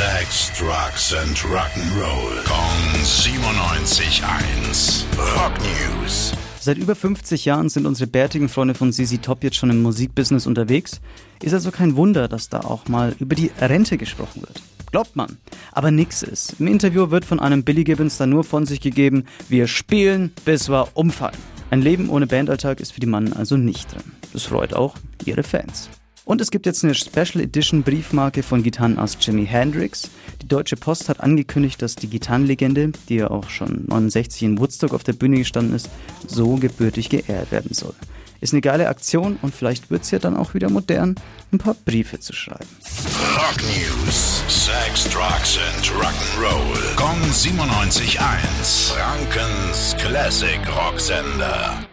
Sex, Drugs and Rock'n'Roll. Kong 97.1. Rock News. Seit über 50 Jahren sind unsere bärtigen Freunde von ZZ Top jetzt schon im Musikbusiness unterwegs. Ist also kein Wunder, dass da auch mal über die Rente gesprochen wird. Glaubt man. Aber nix ist. Im Interview wird von einem Billy Gibbons da nur von sich gegeben, wir spielen, bis wir umfallen. Ein Leben ohne Bandalltag ist für die Mann also nicht drin. Das freut auch ihre Fans. Und es gibt jetzt eine Special Edition Briefmarke von Gitarren aus Jimi Hendrix. Die Deutsche Post hat angekündigt, dass die Gitarrenlegende, die ja auch schon 69 in Woodstock auf der Bühne gestanden ist, so gebürtig geehrt werden soll. Ist eine geile Aktion und vielleicht wird es ja dann auch wieder modern, ein paar Briefe zu schreiben. Rock News. Sex, Drugs and Rock'n'Roll. Kong 97.1. Frankens Classic Rocksender.